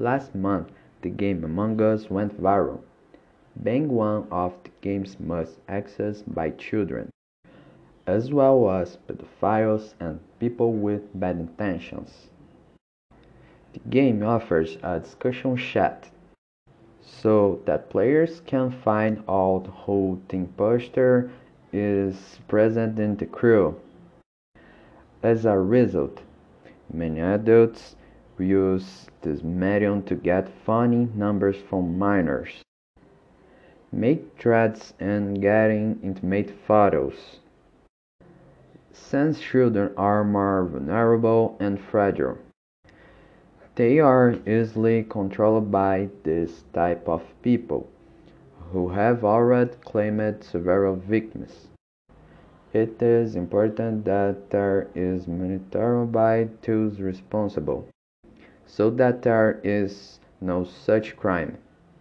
Last month, the game Among Us went viral, being one of the game's most accessed by children, as well as pedophiles and people with bad intentions. The game offers a discussion chat so that players can find out who the imposter is present in the crew. As a result, many adults use this medium to get funny numbers from minors, make threats, and getting intimate photos. Since children are more vulnerable and fragile, they are easily controlled by this type of people, who have already claimed several victims. It is important that there is monitoring by those responsible, so that there is no such crime.